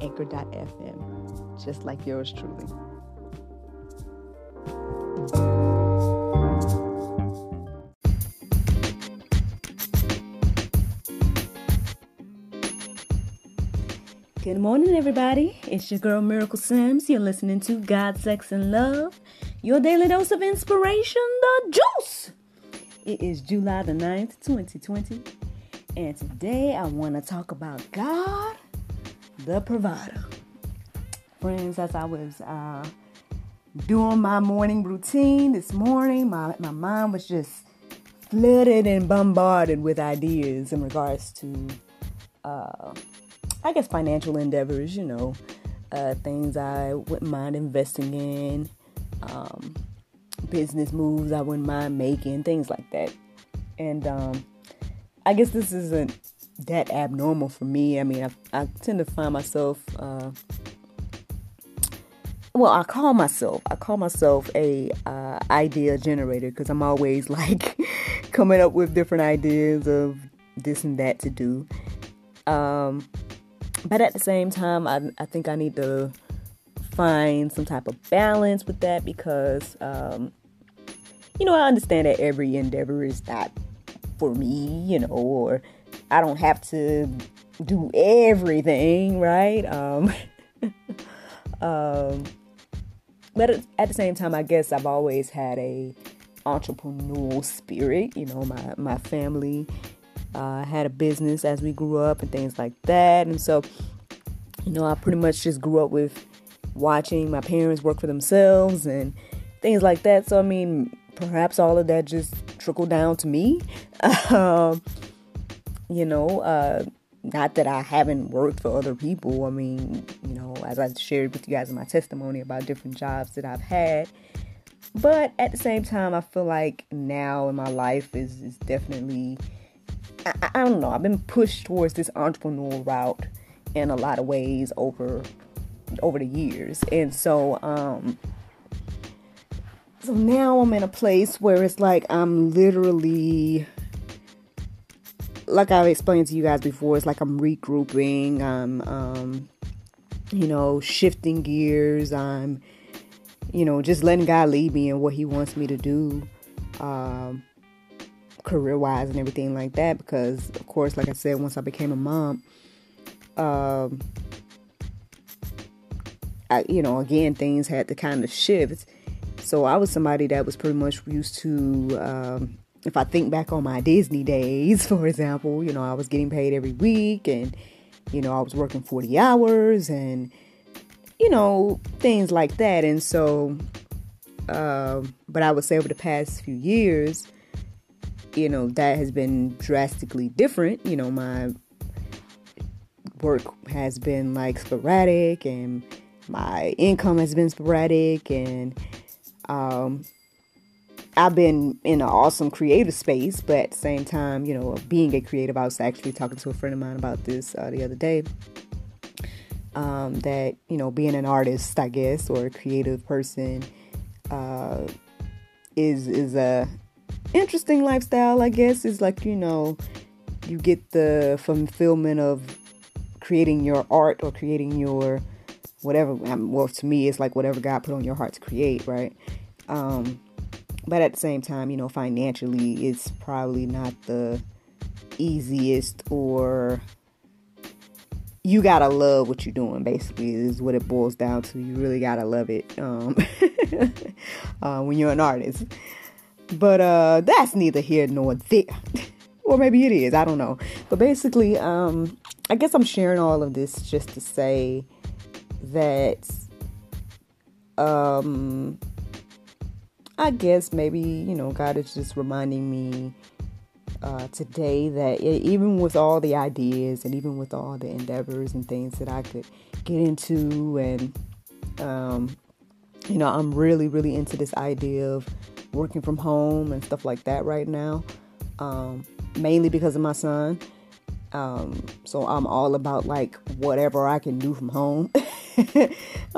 anchor.fm, just like yours truly. Good morning, everybody. It's your girl Miracle Sims. You're listening to God, Sex, and Love, your daily dose of inspiration, the juice. It is July the 9th, 2020, and today I want to talk about God, the provider. Friends, as I was uh, doing my morning routine this morning, my, my mind was just flooded and bombarded with ideas in regards to. Uh, I guess financial endeavors, you know, uh, things I wouldn't mind investing in, um, business moves I wouldn't mind making, things like that. And um, I guess this isn't that abnormal for me. I mean, I, I tend to find myself, uh, well, I call myself, I call myself a uh, idea generator because I'm always like coming up with different ideas of this and that to do. Um, but at the same time, I, I think I need to find some type of balance with that because, um, you know, I understand that every endeavor is not for me, you know, or I don't have to do everything, right? Um, um, but at the same time, I guess I've always had a entrepreneurial spirit. You know, my my family uh, had a business as we grew up and things like that. And so, you know, I pretty much just grew up with watching my parents work for themselves and things like that. So, I mean, perhaps all of that just trickled down to me. um, you know, uh, not that I haven't worked for other people. I mean, you know, as I shared with you guys in my testimony about different jobs that I've had. But at the same time, I feel like now in my life is, is definitely I, I don't know. I've been pushed towards this entrepreneurial route in a lot of ways over over the years, and so um, so now I'm in a place where it's like I'm literally like I've explained to you guys before, it's like I'm regrouping, I'm um, you know, shifting gears, I'm you know, just letting God lead me in what he wants me to do. Um, career wise and everything like that because of course like i said once i became a mom um I, you know again things had to kind of shift so i was somebody that was pretty much used to um, if i think back on my disney days for example you know i was getting paid every week and you know i was working 40 hours and you know things like that and so um, but i would say over the past few years you know, that has been drastically different. You know, my work has been like sporadic and my income has been sporadic and um, I've been in an awesome creative space, but at the same time, you know, being a creative, I was actually talking to a friend of mine about this uh, the other day. Um, that you know, being an artist, I guess, or a creative person, uh, is is a interesting lifestyle, I guess, is like, you know, you get the fulfillment of creating your art or creating your whatever. Um, well, to me, it's like whatever God put on your heart to create, right? Um, but at the same time, you know, financially, it's probably not the easiest or you gotta love what you're doing basically is what it boils down to you really gotta love it um, uh, when you're an artist but uh, that's neither here nor there. or maybe it is, I don't know. But basically, um, I guess I'm sharing all of this just to say that um, I guess maybe, you know, God is just reminding me uh, today that even with all the ideas and even with all the endeavors and things that I could get into, and um, you know, I'm really, really into this idea of working from home and stuff like that right now, um, mainly because of my son. Um, so I'm all about like whatever I can do from home.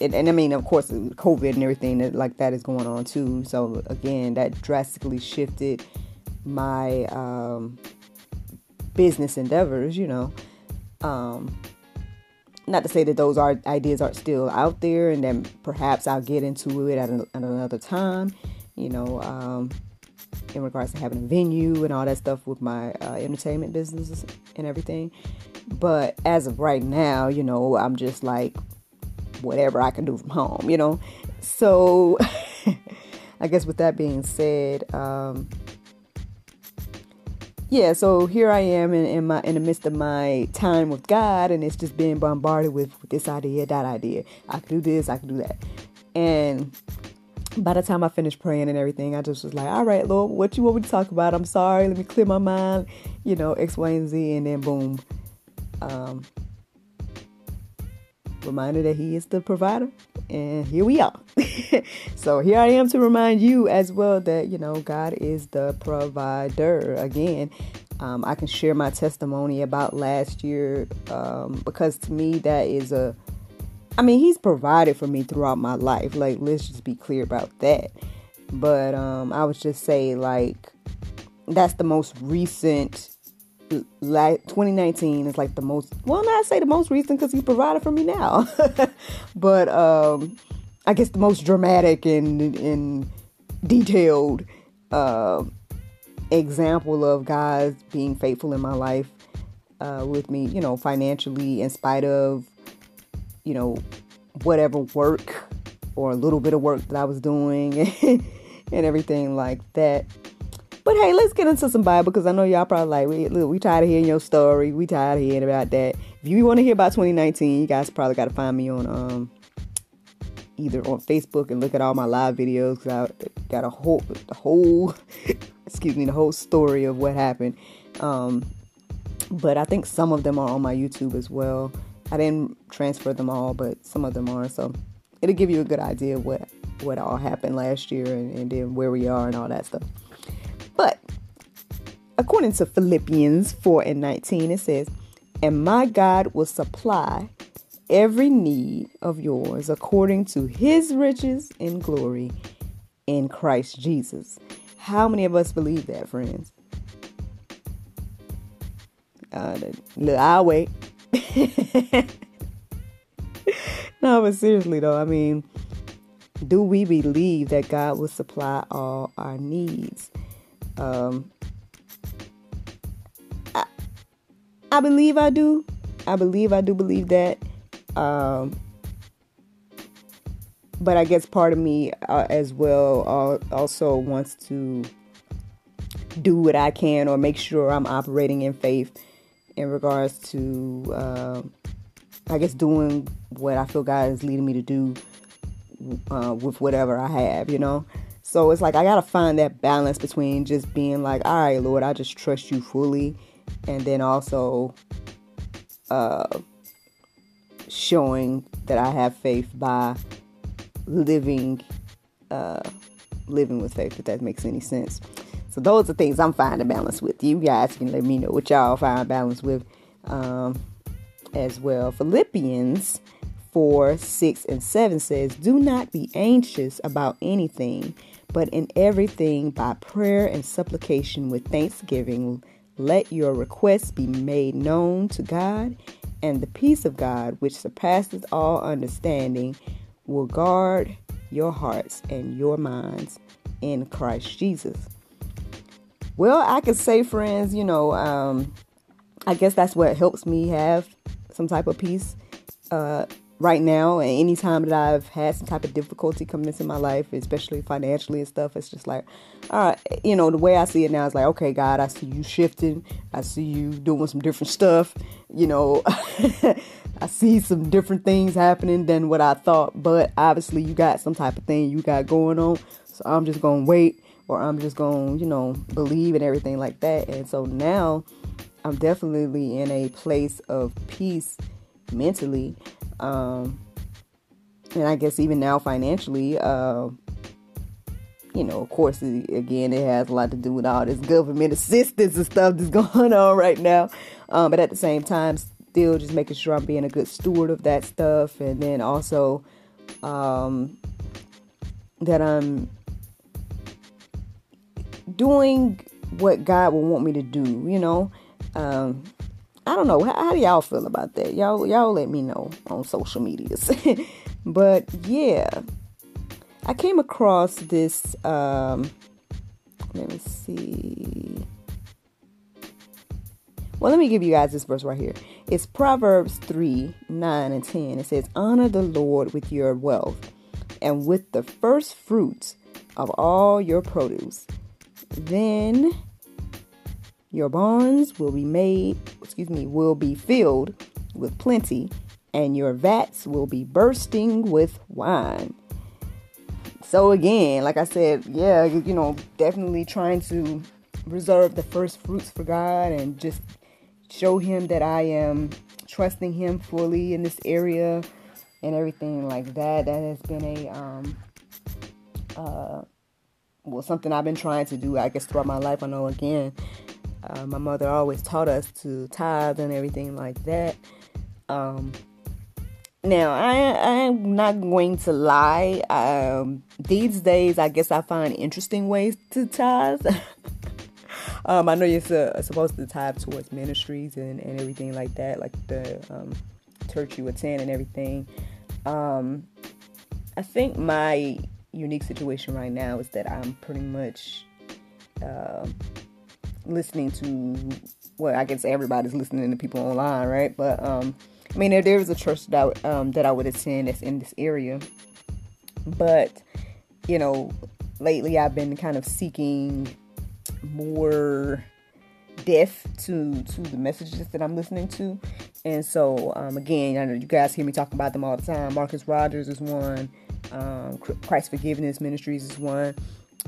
and, and, I mean, of course, COVID and everything that like that is going on too. So again, that drastically shifted my um, business endeavors. You know, um, not to say that those are ideas aren't still out there, and then perhaps I'll get into it at, at another time. You know, um, in regards to having a venue and all that stuff with my uh, entertainment business and everything. But as of right now, you know, I'm just like whatever I can do from home, you know. So I guess with that being said, um, yeah, so here I am in, in, my in the midst of my time with God, and it's just being bombarded with, with this idea, that idea. I can do this, I can do that, and by the time I finished praying and everything, I just was like, all right, Lord, what you want me to talk about? I'm sorry. Let me clear my mind, you know, X, Y, and Z. And then boom, um, reminder that He is the provider. And here we are. so here I am to remind you as well that, you know, God is the provider. Again, um, I can share my testimony about last year um, because to me, that is a I mean, he's provided for me throughout my life. Like, let's just be clear about that. But um, I would just say, like, that's the most recent. Like 2019 is like the most. Well, not say the most recent because he provided for me now, but um, I guess the most dramatic and and detailed uh, example of God being faithful in my life uh, with me. You know, financially, in spite of you know, whatever work or a little bit of work that I was doing and everything like that. But hey, let's get into some Bible because I know y'all probably like, we, look, we tired of hearing your story. We tired of hearing about that. If you want to hear about 2019, you guys probably got to find me on um either on Facebook and look at all my live videos because I got a whole the whole excuse me the whole story of what happened. Um, but I think some of them are on my YouTube as well. I didn't transfer them all, but some of them are. So it'll give you a good idea of what what all happened last year and, and then where we are and all that stuff. According to Philippians 4 and 19, it says, And my God will supply every need of yours according to his riches and glory in Christ Jesus. How many of us believe that, friends? Uh, I'll wait. no, but seriously though, I mean, do we believe that God will supply all our needs? Um, I believe I do. I believe I do believe that. Um, but I guess part of me uh, as well uh, also wants to do what I can or make sure I'm operating in faith in regards to, uh, I guess, doing what I feel God is leading me to do uh, with whatever I have, you know? So it's like I got to find that balance between just being like, all right, Lord, I just trust you fully. And then also uh, showing that I have faith by living uh, living with faith, if that makes any sense. So those are things I'm finding balance with. You guys can let me know what y'all find balance with um, as well. Philippians 4, 6, and 7 says, Do not be anxious about anything, but in everything by prayer and supplication with thanksgiving, let your requests be made known to God, and the peace of God, which surpasses all understanding, will guard your hearts and your minds in Christ Jesus. Well, I could say, friends, you know, um, I guess that's what helps me have some type of peace uh, right now. And anytime that I've had some type of difficulty coming into my life, especially financially and stuff, it's just like, all right, you know, the way I see it now is like, okay, God, I see you shifting. I see you doing some different stuff. You know, I see some different things happening than what I thought. But obviously, you got some type of thing you got going on. So I'm just going to wait or I'm just going to, you know, believe and everything like that. And so now I'm definitely in a place of peace mentally. Um, and I guess even now financially, uh, you know, of course, again, it has a lot to do with all this government assistance and stuff that's going on right now. Um, but at the same time, still just making sure I'm being a good steward of that stuff, and then also um, that I'm doing what God will want me to do. You know, um, I don't know. How, how, do y'all feel about that? Y'all, y'all let me know on social medias. but yeah, I came across this. Um, let me see. Well, let me give you guys this verse right here. It's Proverbs 3 9 and 10. It says, Honor the Lord with your wealth and with the first fruits of all your produce. Then your barns will be made, excuse me, will be filled with plenty, and your vats will be bursting with wine. So, again, like I said, yeah, you know, definitely trying to reserve the first fruits for God and just show Him that I am trusting Him fully in this area and everything like that. That has been a, um, uh, well, something I've been trying to do, I guess, throughout my life. I know, again, uh, my mother always taught us to tithe and everything like that. Um, now, I I'm not going to lie. Um, these days, I guess I find interesting ways to tithe. um, I know you're su- supposed to tithe towards ministries and, and everything like that, like the um, church you attend and everything. Um, I think my unique situation right now is that I'm pretty much. Uh, listening to well, I guess everybody's listening to people online, right? But um, I mean, there, there is a church that um, that I would attend that's in this area, but you know, lately I've been kind of seeking more depth to to the messages that I'm listening to, and so um, again, I know you guys hear me talking about them all the time. Marcus Rogers is one. Um, Christ Forgiveness Ministries is one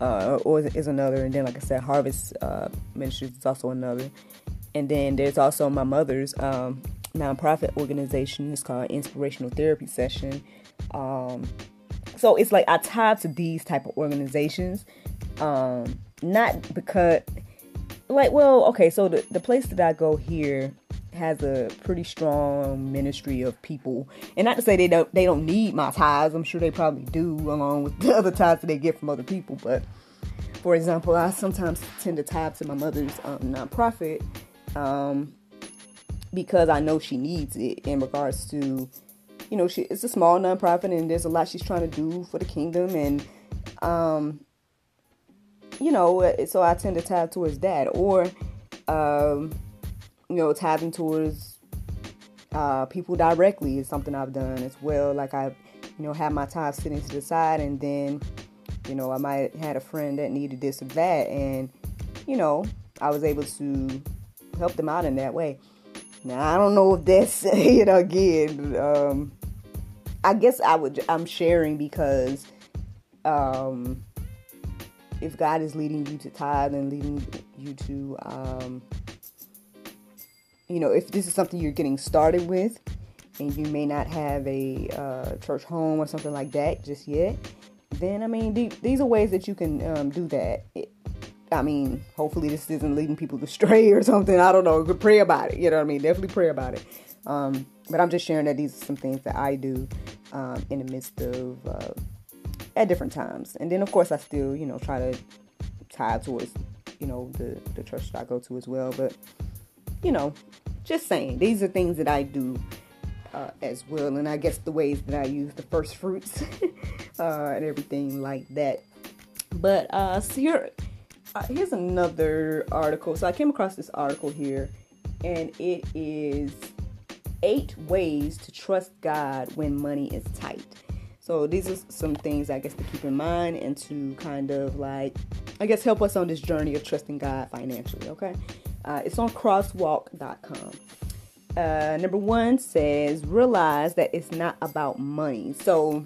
uh, or is another, and then like I said, Harvest uh, Ministries is also another, and then there's also my mother's um, nonprofit organization. It's called Inspirational Therapy Session. Um, so it's like I tie to these type of organizations, um, not because, like, well, okay, so the the place that I go here has a pretty strong ministry of people. And not to say they don't they don't need my ties. I'm sure they probably do along with the other ties that they get from other people. But for example, I sometimes tend to tie to my mother's um, nonprofit um, because I know she needs it in regards to, you know, she it's a small nonprofit and there's a lot she's trying to do for the kingdom and, um, you know, so I tend to tie towards that or, um, you know, tithing towards uh, people directly is something I've done as well. Like I, you know, have my time sitting to the side, and then, you know, I might had a friend that needed this or that, and you know, I was able to help them out in that way. Now I don't know if that's you know again. Um, I guess I would. I'm sharing because um, if God is leading you to tithe and leading you to um, you know, if this is something you're getting started with and you may not have a uh, church home or something like that just yet, then I mean, th- these are ways that you can um, do that. It, I mean, hopefully this isn't leading people astray or something. I don't know. Pray about it. You know what I mean? Definitely pray about it. Um, but I'm just sharing that these are some things that I do um, in the midst of uh, at different times. And then, of course, I still, you know, try to tie towards, you know, the, the church that I go to as well. But you know, just saying, these are things that I do uh, as well, and I guess the ways that I use the first fruits uh, and everything like that. But uh, so here, uh, here's another article. So I came across this article here, and it is eight ways to trust God when money is tight. So these are some things I guess to keep in mind and to kind of like, I guess, help us on this journey of trusting God financially. Okay. Uh, it's on crosswalk.com. Uh, number one says realize that it's not about money. So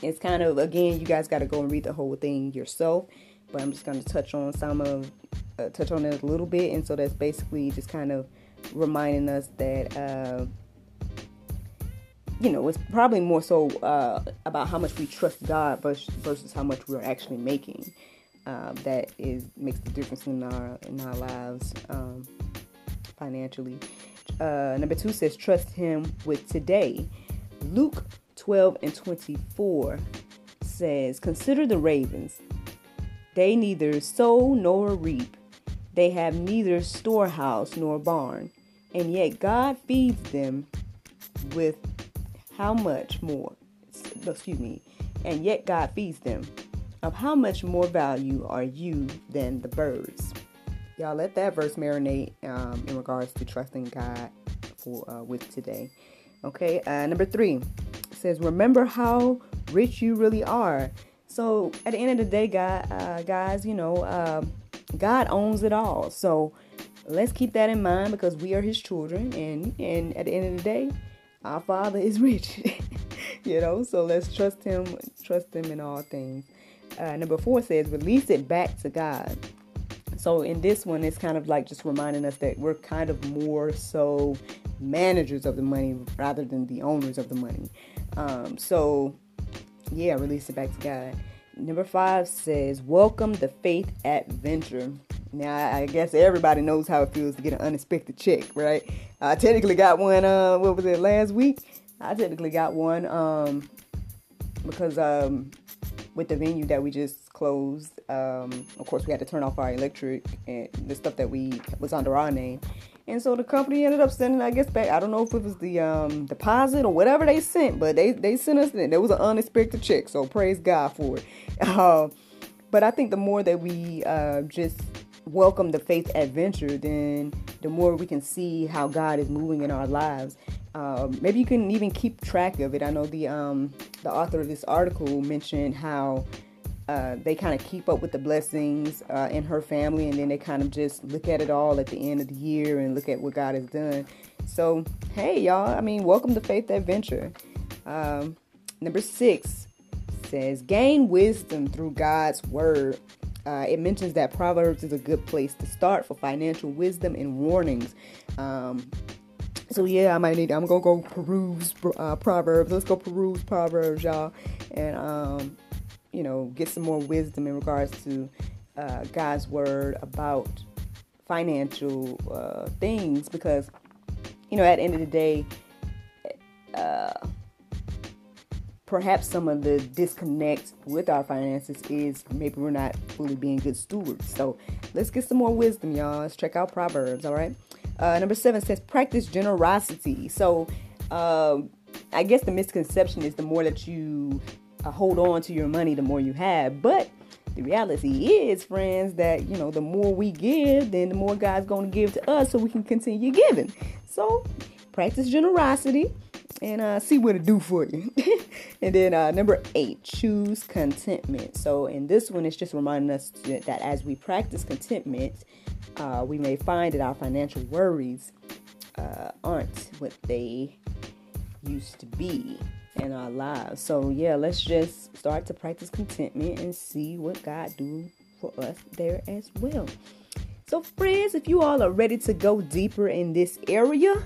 it's kind of again, you guys got to go and read the whole thing yourself. but I'm just going to touch on some of uh, touch on it a little bit, and so that's basically just kind of reminding us that. You know, it's probably more so uh, about how much we trust God versus, versus how much we're actually making. Uh, that is makes the difference in our in our lives um, financially. Uh, number two says trust Him with today. Luke 12 and 24 says, Consider the ravens. They neither sow nor reap, they have neither storehouse nor barn, and yet God feeds them with how much more? Excuse me. And yet God feeds them. Of how much more value are you than the birds? Y'all let that verse marinate um, in regards to trusting God for uh, with today. Okay, uh, number three says, Remember how rich you really are. So at the end of the day, God, uh, guys, you know, uh, God owns it all. So let's keep that in mind because we are His children, and and at the end of the day, our Father is rich. you know, so let's trust Him, trust Him in all things. Uh, number four says, release it back to God. So in this one, it's kind of like just reminding us that we're kind of more so managers of the money rather than the owners of the money. Um, so, yeah, release it back to God. Number five says, Welcome the faith adventure. Now, I guess everybody knows how it feels to get an unexpected check, right? I technically got one, uh, what was it, last week? I technically got one um, because um, with the venue that we just closed, um, of course, we had to turn off our electric and the stuff that we was under our name. And so the company ended up sending, I guess, back. I don't know if it was the um, deposit or whatever they sent, but they they sent us. There was an unexpected check, so praise God for it. Uh, but I think the more that we uh, just welcome the faith adventure, then the more we can see how God is moving in our lives. Uh, maybe you can even keep track of it. I know the um, the author of this article mentioned how uh, they kind of keep up with the blessings uh, in her family, and then they kind of just look at it all at the end of the year and look at what God has done. So, hey, y'all, I mean, welcome to Faith Adventure. Um, number six says, gain wisdom through God's word. Uh, it mentions that Proverbs is a good place to start for financial wisdom and warnings. Um, so yeah, I might need. I'm gonna go peruse uh, Proverbs. Let's go peruse Proverbs, y'all, and um, you know, get some more wisdom in regards to uh, God's word about financial uh, things because, you know, at the end of the day, uh, perhaps some of the disconnect with our finances is maybe we're not fully being good stewards. So let's get some more wisdom, y'all. Let's check out Proverbs, all right? Uh, number seven says practice generosity. So, uh, I guess the misconception is the more that you uh, hold on to your money, the more you have. But the reality is, friends, that you know, the more we give, then the more God's going to give to us, so we can continue giving. So, practice generosity and uh, see what it do for you. and then uh, number eight, choose contentment. So in this one, it's just reminding us that as we practice contentment, uh, we may find that our financial worries uh, aren't what they used to be in our lives. So yeah, let's just start to practice contentment and see what God do for us there as well. So friends, if you all are ready to go deeper in this area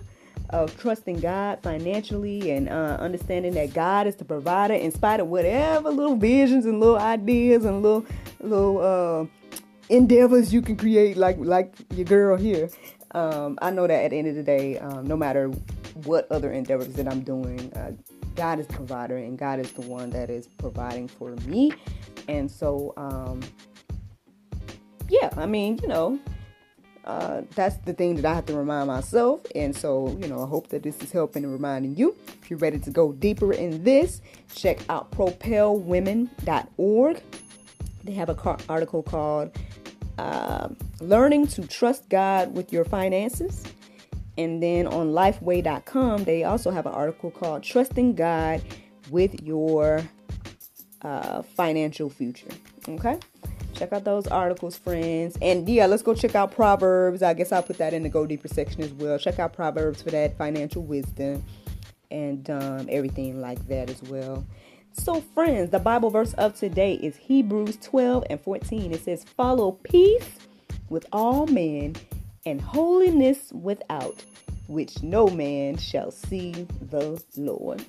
of trusting God financially and uh, understanding that God is the provider in spite of whatever little visions and little ideas and little little uh, endeavors you can create like like your girl here. Um, I know that at the end of the day, um, no matter what other endeavors that I'm doing, uh, God is the provider and God is the one that is providing for me. And so, um, yeah, I mean, you know, uh, that's the thing that I have to remind myself. And so, you know, I hope that this is helping and reminding you. If you're ready to go deeper in this, check out propelwomen.org. They have an article called uh, Learning to Trust God with Your Finances. And then on lifeway.com, they also have an article called Trusting God with Your uh, Financial Future. Okay? Check out those articles, friends. And yeah, let's go check out Proverbs. I guess I'll put that in the Go Deeper section as well. Check out Proverbs for that financial wisdom and um, everything like that as well. So, friends, the Bible verse of today is Hebrews 12 and 14. It says, Follow peace with all men and holiness without, which no man shall see the Lord.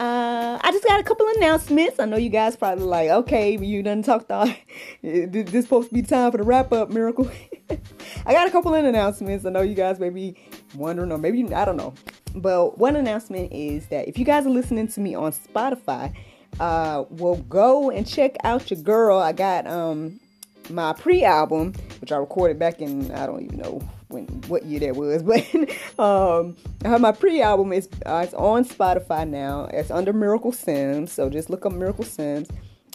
Uh, I just got a couple announcements. I know you guys probably like, okay, you done talked all. this supposed to be time for the wrap up, miracle. I got a couple of announcements. I know you guys may be wondering, or maybe I don't know. But one announcement is that if you guys are listening to me on Spotify, uh, well, go and check out your girl. I got um my pre-album, which I recorded back in I don't even know when what year that was, but um, my pre-album is uh, it's on Spotify now. It's under Miracle Sims, so just look up Miracle Sims,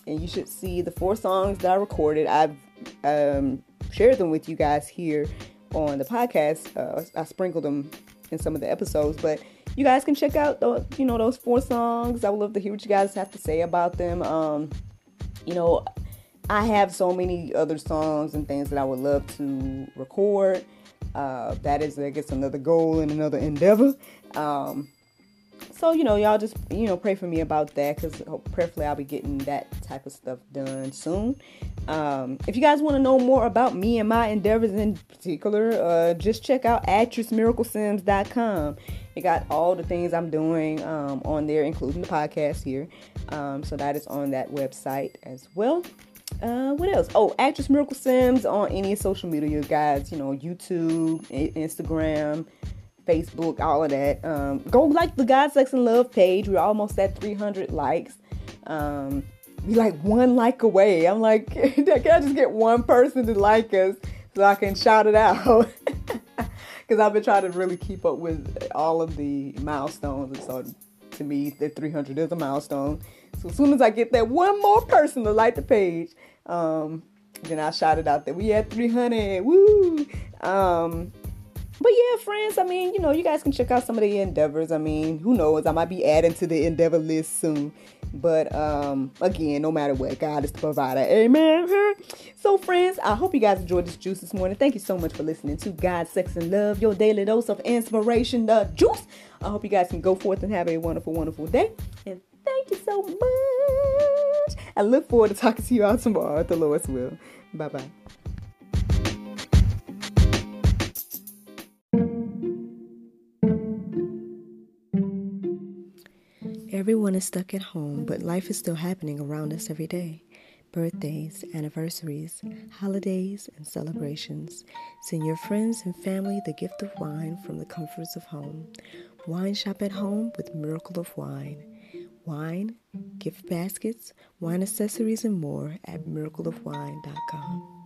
and you should see the four songs that I recorded. I've um, shared them with you guys here on the podcast. Uh, I sprinkled them in some of the episodes, but you guys can check out those, you know those four songs. I would love to hear what you guys have to say about them. Um, you know, I have so many other songs and things that I would love to record. Uh, that is, I guess, another goal and another endeavor. Um, so you know, y'all just you know pray for me about that because prayerfully I'll be getting that type of stuff done soon. Um, if you guys want to know more about me and my endeavors in particular, uh, just check out actressmiraclesims.com. It got all the things I'm doing um, on there, including the podcast here. Um, so that is on that website as well. Uh, what else? Oh, actress Miracle Sims on any social media guys, you know, YouTube, Instagram, Facebook, all of that. Um, go like the God, Sex, and Love page. We're almost at 300 likes. Um, we like one like away. I'm like, can I just get one person to like us so I can shout it out? Because I've been trying to really keep up with all of the milestones. And so to me, the 300 is a milestone. So as soon as I get that one more person to like the page, um, then I shout it out that we had 300. Woo! Um, but yeah, friends, I mean, you know, you guys can check out some of the endeavors. I mean, who knows? I might be adding to the endeavor list soon. But um, again, no matter what, God is the provider. Amen. So, friends, I hope you guys enjoyed this juice this morning. Thank you so much for listening to God, Sex, and Love, your daily dose of inspiration, the juice. I hope you guys can go forth and have a wonderful, wonderful day. And thank you so much. I look forward to talking to you all tomorrow at the Lord's will. Bye bye. Everyone is stuck at home, but life is still happening around us every day. Birthdays, anniversaries, holidays, and celebrations. Send your friends and family the gift of wine from the comforts of home. Wine shop at home with Miracle of Wine. Wine, gift baskets, wine accessories, and more at miracleofwine.com.